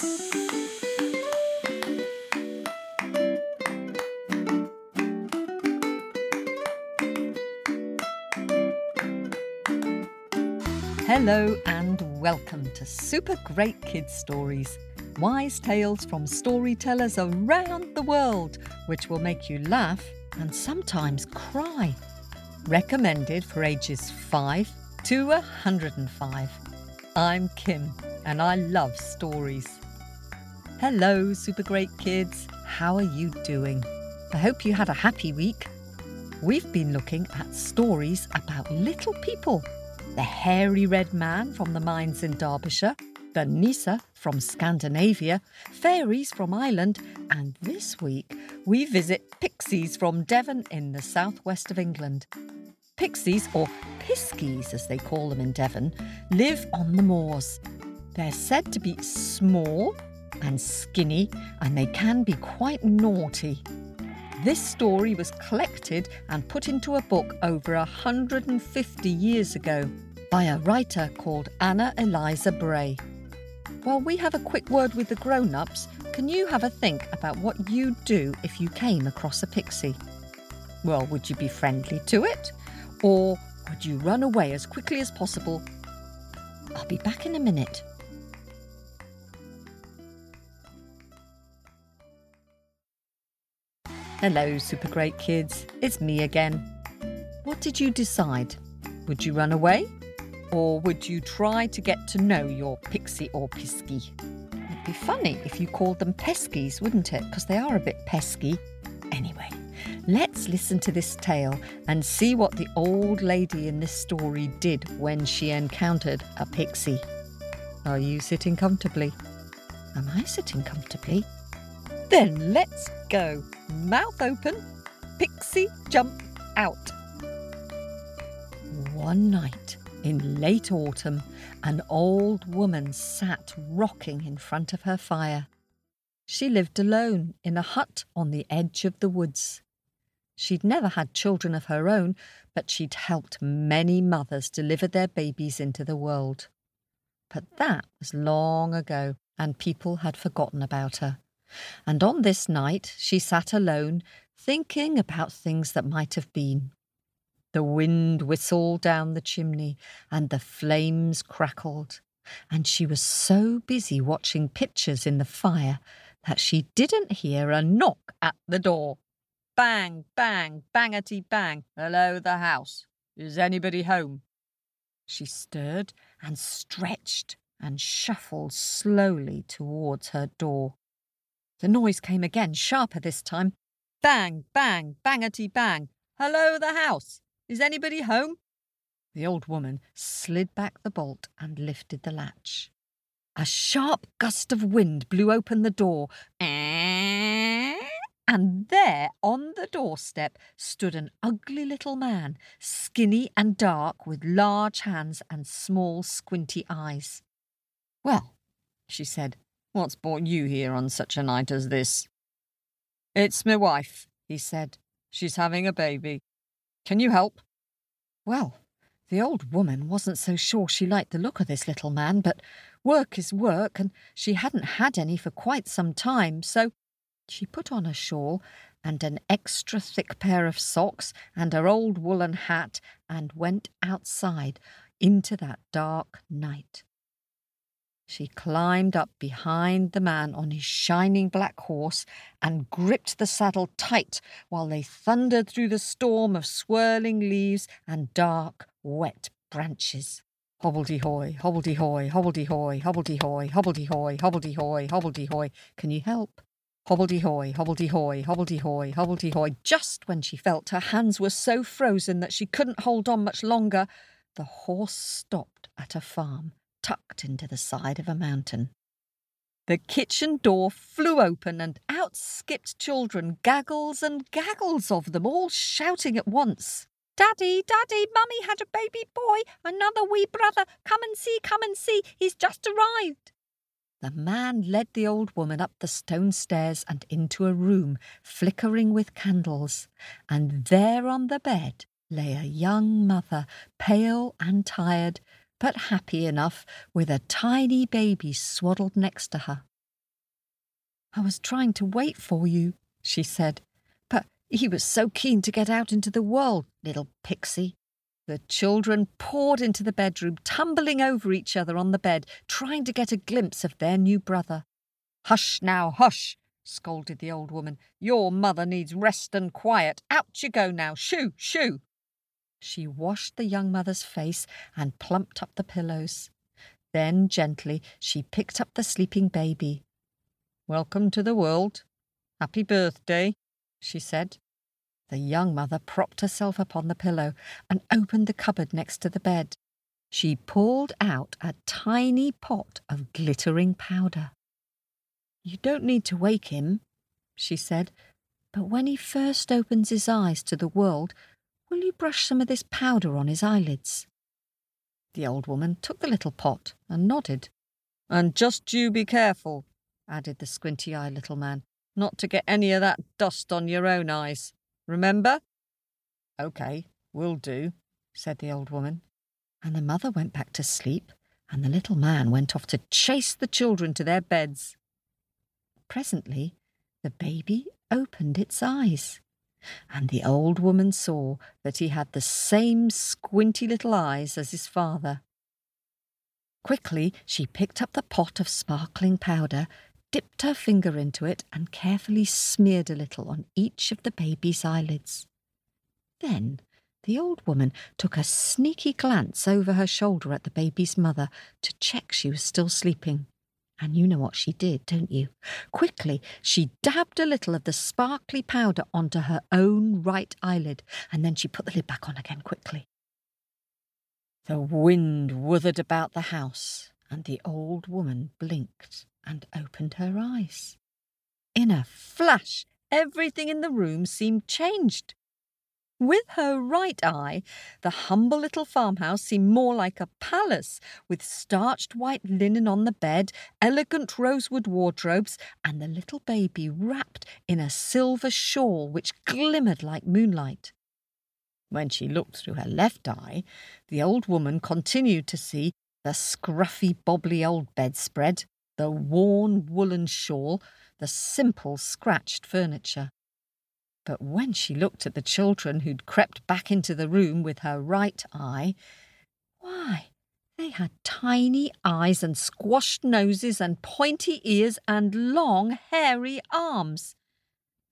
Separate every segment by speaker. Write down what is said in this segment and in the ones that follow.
Speaker 1: Hello and welcome to Super Great Kids Stories. Wise tales from storytellers around the world, which will make you laugh and sometimes cry. Recommended for ages 5 to 105. I'm Kim and I love stories. Hello, Super Great Kids. How are you doing? I hope you had a happy week. We've been looking at stories about little people the hairy red man from the mines in Derbyshire, the Nisse from Scandinavia, fairies from Ireland, and this week we visit pixies from Devon in the southwest of England. Pixies, or piskies as they call them in Devon, live on the moors. They're said to be small and skinny, and they can be quite naughty. This story was collected and put into a book over 150 years ago by a writer called Anna Eliza Bray. While we have a quick word with the grown ups, can you have a think about what you'd do if you came across a pixie? Well, would you be friendly to it? Or would you run away as quickly as possible? I'll be back in a minute. Hello, super great kids. It's me again. What did you decide? Would you run away? Or would you try to get to know your pixie or pisky? It'd be funny if you called them peskies, wouldn't it? Because they are a bit pesky. Anyway, let's listen to this tale and see what the old lady in this story did when she encountered a pixie. Are you sitting comfortably? Am I sitting comfortably? Then let's go. Mouth open, pixie jump out. One night, in late autumn, an old woman sat rocking in front of her fire. She lived alone in a hut on the edge of the woods. She'd never had children of her own, but she'd helped many mothers deliver their babies into the world. But that was long ago, and people had forgotten about her. And on this night she sat alone, thinking about things that might have been. The wind whistled down the chimney and the flames crackled, and she was so busy watching pictures in the fire that she didn't hear a knock at the door. Bang, bang, bangety bang. Hello, the house. Is anybody home? She stirred and stretched and shuffled slowly towards her door. The noise came again, sharper this time. Bang, bang, bangety bang. Hello, the house. Is anybody home? The old woman slid back the bolt and lifted the latch. A sharp gust of wind blew open the door, and there on the doorstep stood an ugly little man, skinny and dark, with large hands and small squinty eyes. Well, she said, what's brought you here on such a night as this? It's my wife, he said. She's having a baby. Can you help? Well, the old woman wasn't so sure she liked the look of this little man, but work is work, and she hadn't had any for quite some time, so she put on a shawl and an extra thick pair of socks and her old woolen hat and went outside into that dark night. She climbed up behind the man on his shining black horse and gripped the saddle tight while they thundered through the storm of swirling leaves and dark, wet branches. Hobbledy-hoy, hobbledy-hoy, hobbledy-hoy, hobbledy-hoy, hobbledy-hoy, hobbledy-hoy, hobbledy-hoy. Can you help? Hobbledy-hoy, hobbledy-hoy, hobbledy-hoy, hobbledy-hoy. Just when she felt her hands were so frozen that she couldn't hold on much longer, the horse stopped at a farm tucked into the side of a mountain. The kitchen door flew open, and out skipped children, gaggles and gaggles of them, all shouting at once. Daddy, Daddy, Mummy had a baby boy, another wee brother. Come and see, come and see, he's just arrived. The man led the old woman up the stone stairs and into a room flickering with candles, and there on the bed lay a young mother, pale and tired, but happy enough with a tiny baby swaddled next to her. I was trying to wait for you, she said. But he was so keen to get out into the world, little pixie. The children poured into the bedroom, tumbling over each other on the bed, trying to get a glimpse of their new brother. Hush now, hush, scolded the old woman. Your mother needs rest and quiet. Out you go now. Shoo, shoo. She washed the young mother's face and plumped up the pillows. Then, gently, she picked up the sleeping baby. Welcome to the world. Happy birthday, she said. The young mother propped herself upon the pillow and opened the cupboard next to the bed. She pulled out a tiny pot of glittering powder. You don't need to wake him, she said, but when he first opens his eyes to the world, will you brush some of this powder on his eyelids? The old woman took the little pot and nodded. And just you be careful, added the squinty eyed little man, not to get any of that dust on your own eyes. Remember? OK, will do, said the old woman. And the mother went back to sleep, and the little man went off to chase the children to their beds. Presently, the baby opened its eyes, and the old woman saw that he had the same squinty little eyes as his father. Quickly, she picked up the pot of sparkling powder, dipped her finger into it, and carefully smeared a little on each of the baby's eyelids. Then the old woman took a sneaky glance over her shoulder at the baby's mother to check she was still sleeping. And you know what she did, don't you? Quickly, she dabbed a little of the sparkly powder onto her own right eyelid, and then she put the lid back on again quickly. The wind withered about the house, and the old woman blinked and opened her eyes. In a flash, everything in the room seemed changed. With her right eye, the humble little farmhouse seemed more like a palace, with starched white linen on the bed, elegant rosewood wardrobes, and the little baby wrapped in a silver shawl which glimmered like moonlight. When she looked through her left eye, the old woman continued to see the scruffy, bobbly old bedspread, the worn woolen shawl, the simple, scratched furniture. But when she looked at the children who'd crept back into the room with her right eye, why, they had tiny eyes and squashed noses and pointy ears and long, hairy arms.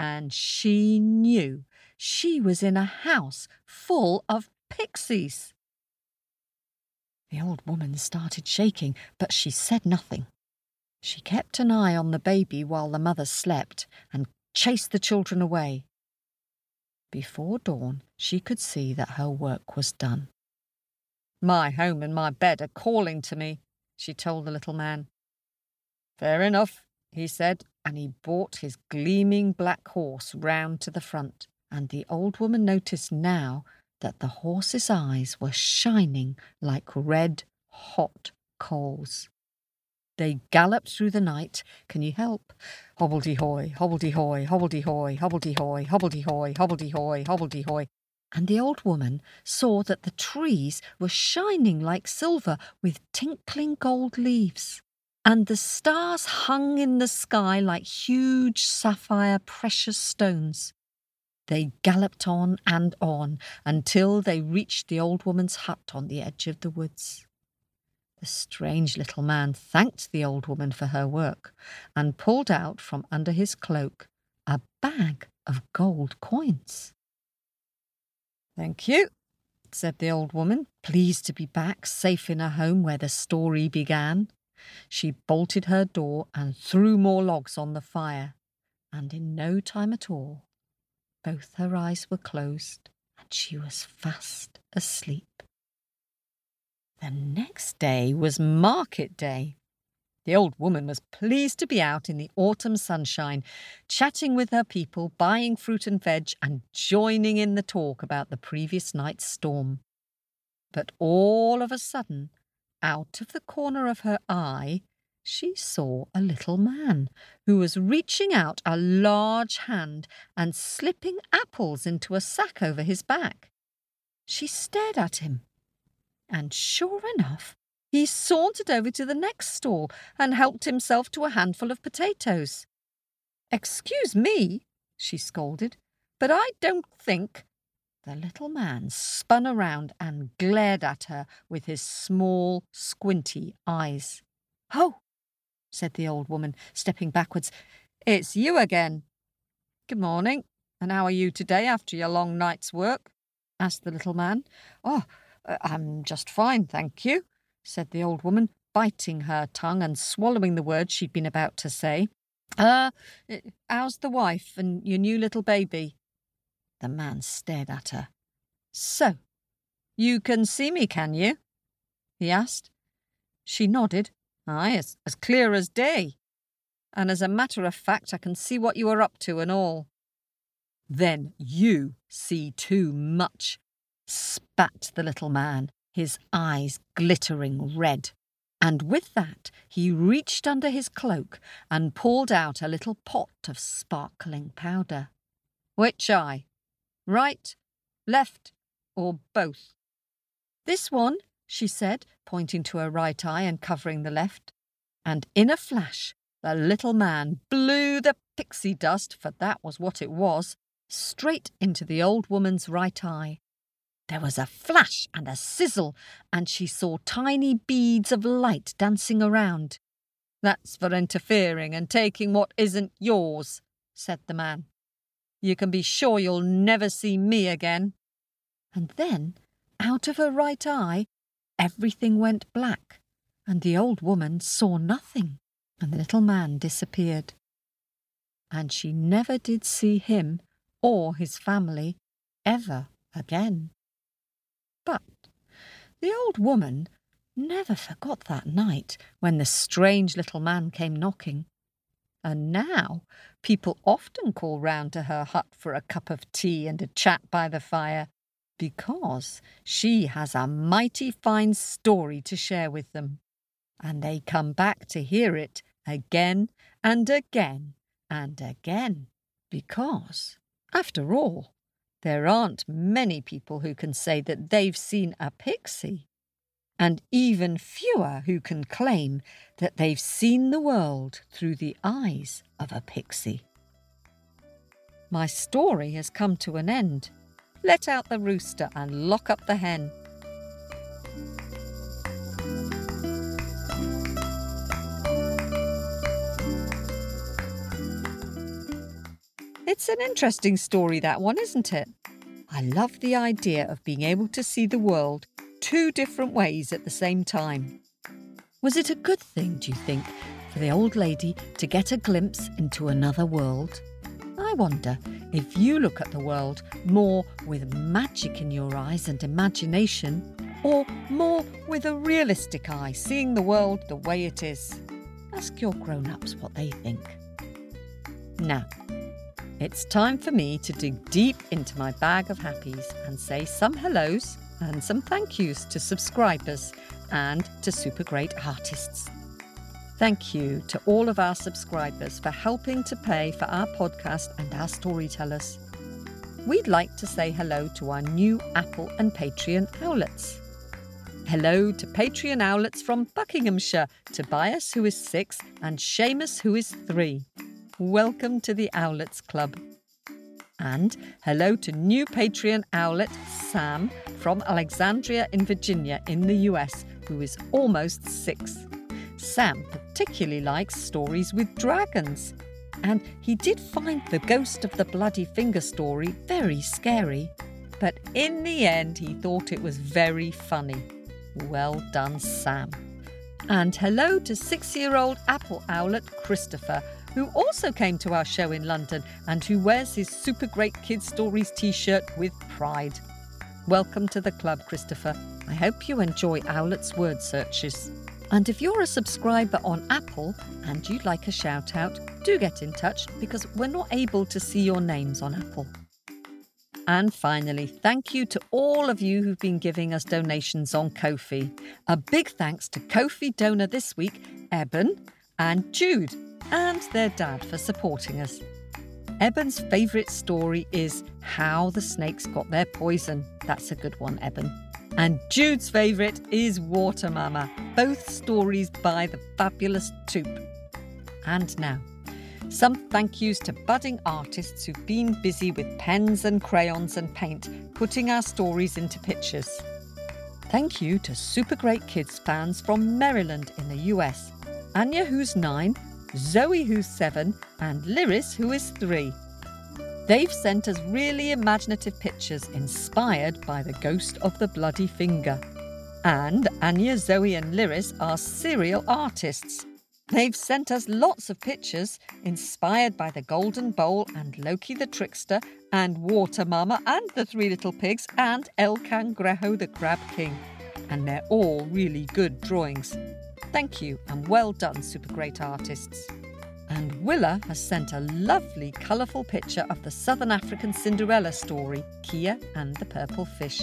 Speaker 1: And she knew she was in a house full of pixies. The old woman started shaking, but she said nothing. She kept an eye on the baby while the mother slept and chased the children away. Before dawn, she could see that her work was done. My home and my bed are calling to me, she told the little man. Fair enough, he said, and he brought his gleaming black horse round to the front, and the old woman noticed now that the horse's eyes were shining like red hot coals. They galloped through the night. Can you help? Hobbledy-hoy, hobbledy-hoy, hobbledy-hoy, hobbledy-hoy, hobbledy-hoy, hobbledy-hoy, hobbledy-hoy. And the old woman saw that the trees were shining like silver with tinkling gold leaves, and the stars hung in the sky like huge sapphire precious stones. They galloped on and on until they reached the old woman's hut on the edge of the woods. The strange little man thanked the old woman for her work and pulled out from under his cloak a bag of gold coins. Thank you, said the old woman, pleased to be back safe in her home where the story began. She bolted her door and threw more logs on the fire, and in no time at all, both her eyes were closed and she was fast asleep. The next day was market day. The old woman was pleased to be out in the autumn sunshine, chatting with her people, buying fruit and veg, and joining in the talk about the previous night's storm. But all of a sudden, out of the corner of her eye, she saw a little man who was reaching out a large hand and slipping apples into a sack over his back. She stared at him and sure enough, he sauntered over to the next stall and helped himself to a handful of potatoes. Excuse me, she scolded, but I don't think. The little man spun around and glared at her with his small, squinty eyes. Oh, said the old woman, stepping backwards. It's you again. Good morning. And how are you today after your long night's work? asked the little man. Oh, I'm just fine, thank you, said the old woman, biting her tongue and swallowing the words she'd been about to say. Uh, how's the wife and your new little baby? The man stared at her. So, you can see me, can you? he asked. She nodded. Aye, as, as clear as day. And as a matter of fact, I can see what you are up to and all. Then you see too much, spat the little man, his eyes glittering red. And with that, he reached under his cloak and pulled out a little pot of sparkling powder. Which eye? Right, left, or both? This one, she said, pointing to her right eye and covering the left. And in a flash, the little man blew the pixie dust, for that was what it was, straight into the old woman's right eye. There was a flash and a sizzle, and she saw tiny beads of light dancing around. That's for interfering and taking what isn't yours, said the man. You can be sure you'll never see me again. And then, out of her right eye, everything went black, and the old woman saw nothing, and the little man disappeared. And she never did see him or his family ever again. But the old woman never forgot that night when the strange little man came knocking. And now people often call round to her hut for a cup of tea and a chat by the fire, because she has a mighty fine story to share with them. And they come back to hear it again and again and again, because, after all, there aren't many people who can say that they've seen a pixie, and even fewer who can claim that they've seen the world through the eyes of a pixie. My story has come to an end. Let out the rooster and lock up the hen. It's an interesting story, that one, isn't it? I love the idea of being able to see the world two different ways at the same time. Was it a good thing, do you think, for the old lady to get a glimpse into another world? I wonder if you look at the world more with magic in your eyes and imagination, or more with a realistic eye, seeing the world the way it is. Ask your grown ups what they think. Now, it's time for me to dig deep into my bag of happies and say some hellos and some thank yous to subscribers and to super great artists. Thank you to all of our subscribers for helping to pay for our podcast and our storytellers. We'd like to say hello to our new Apple and Patreon owlets. Hello to Patreon owlets from Buckinghamshire, Tobias, who is six, and Seamus, who is three. Welcome to the Owlets Club. And hello to new Patreon owlet Sam from Alexandria in Virginia in the US, who is almost six. Sam particularly likes stories with dragons, and he did find the Ghost of the Bloody Finger story very scary. But in the end, he thought it was very funny. Well done, Sam. And hello to six year old Apple Owlet Christopher, who also came to our show in London and who wears his Super Great Kids Stories t shirt with pride. Welcome to the club, Christopher. I hope you enjoy Owlet's word searches. And if you're a subscriber on Apple and you'd like a shout out, do get in touch because we're not able to see your names on Apple. And finally, thank you to all of you who've been giving us donations on Ko-fi. A big thanks to Ko-fi donor this week, Eben and Jude and their dad for supporting us. Eben's favourite story is How the Snakes Got Their Poison. That's a good one, Eben. And Jude's favourite is Water Mama, both stories by the fabulous Tuup. And now, Some thank yous to budding artists who've been busy with pens and crayons and paint, putting our stories into pictures. Thank you to Super Great Kids fans from Maryland in the US Anya, who's nine, Zoe, who's seven, and Lyris, who is three. They've sent us really imaginative pictures inspired by the ghost of the bloody finger. And Anya, Zoe, and Lyris are serial artists. They've sent us lots of pictures inspired by the Golden Bowl and Loki the Trickster and Water Mama and the Three Little Pigs and El Cangrejo the Crab King. And they're all really good drawings. Thank you and well done, super great artists. And Willa has sent a lovely, colourful picture of the Southern African Cinderella story, Kia and the Purple Fish.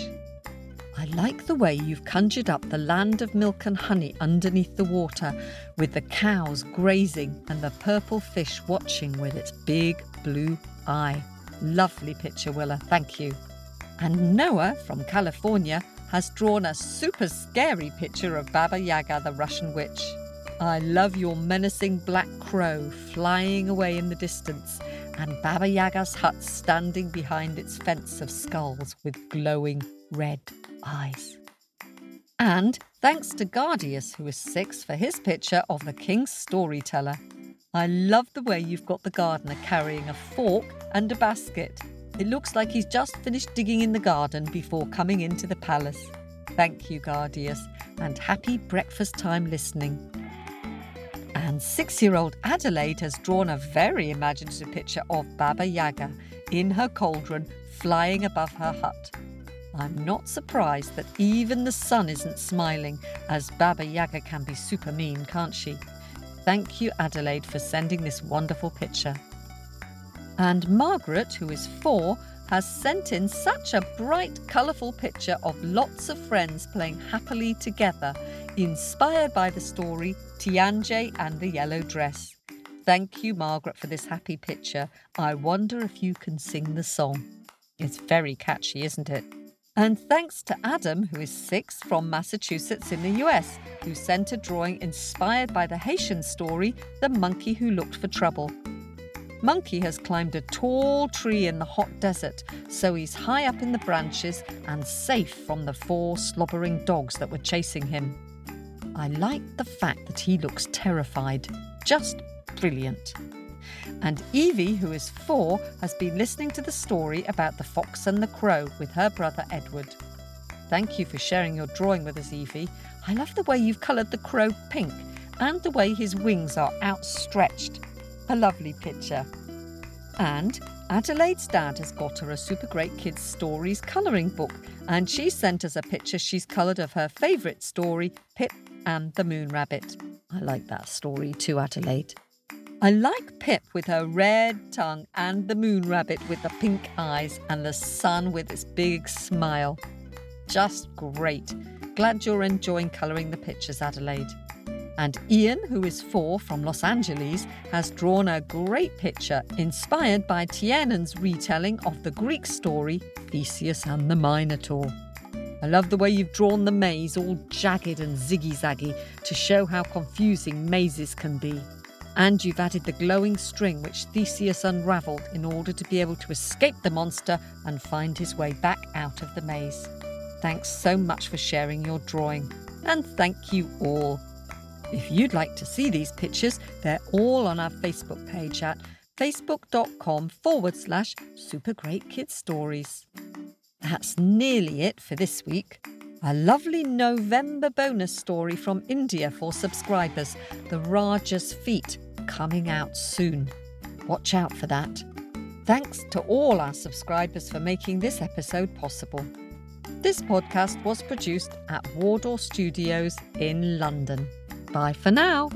Speaker 1: I like the way you've conjured up the land of milk and honey underneath the water, with the cows grazing and the purple fish watching with its big blue eye. Lovely picture, Willa, thank you. And Noah from California has drawn a super scary picture of Baba Yaga, the Russian witch. I love your menacing black crow flying away in the distance, and Baba Yaga's hut standing behind its fence of skulls with glowing red eyes. And thanks to Guardius, who is six, for his picture of the King's Storyteller. I love the way you've got the gardener carrying a fork and a basket. It looks like he's just finished digging in the garden before coming into the palace. Thank you, Guardius, and happy breakfast time listening. And six year old Adelaide has drawn a very imaginative picture of Baba Yaga in her cauldron flying above her hut. I'm not surprised that even the sun isn't smiling, as Baba Yaga can be super mean, can't she? Thank you, Adelaide, for sending this wonderful picture. And Margaret, who is four, has sent in such a bright, colourful picture of lots of friends playing happily together, inspired by the story Tianjie and the Yellow Dress. Thank you, Margaret, for this happy picture. I wonder if you can sing the song. It's very catchy, isn't it? And thanks to Adam, who is six from Massachusetts in the US, who sent a drawing inspired by the Haitian story, The Monkey Who Looked for Trouble. Monkey has climbed a tall tree in the hot desert, so he's high up in the branches and safe from the four slobbering dogs that were chasing him. I like the fact that he looks terrified. Just brilliant. And Evie, who is four, has been listening to the story about the fox and the crow with her brother Edward. Thank you for sharing your drawing with us, Evie. I love the way you've coloured the crow pink and the way his wings are outstretched. A lovely picture. And Adelaide's dad has got her a Super Great Kids Stories colouring book, and she sent us a picture she's coloured of her favourite story, Pip and the Moon Rabbit. I like that story too, Adelaide. I like Pip with her red tongue and the moon rabbit with the pink eyes and the sun with its big smile. Just great. Glad you're enjoying colouring the pictures, Adelaide. And Ian, who is four from Los Angeles, has drawn a great picture inspired by Tienan's retelling of the Greek story Theseus and the Minotaur. I love the way you've drawn the maze all jagged and ziggy zaggy to show how confusing mazes can be. And you've added the glowing string which Theseus unravelled in order to be able to escape the monster and find his way back out of the maze. Thanks so much for sharing your drawing. And thank you all. If you'd like to see these pictures, they're all on our Facebook page at facebook.com forward slash super great kids stories. That's nearly it for this week. A lovely November bonus story from India for subscribers, The Raja's Feet, coming out soon. Watch out for that. Thanks to all our subscribers for making this episode possible. This podcast was produced at Wardour Studios in London. Bye for now.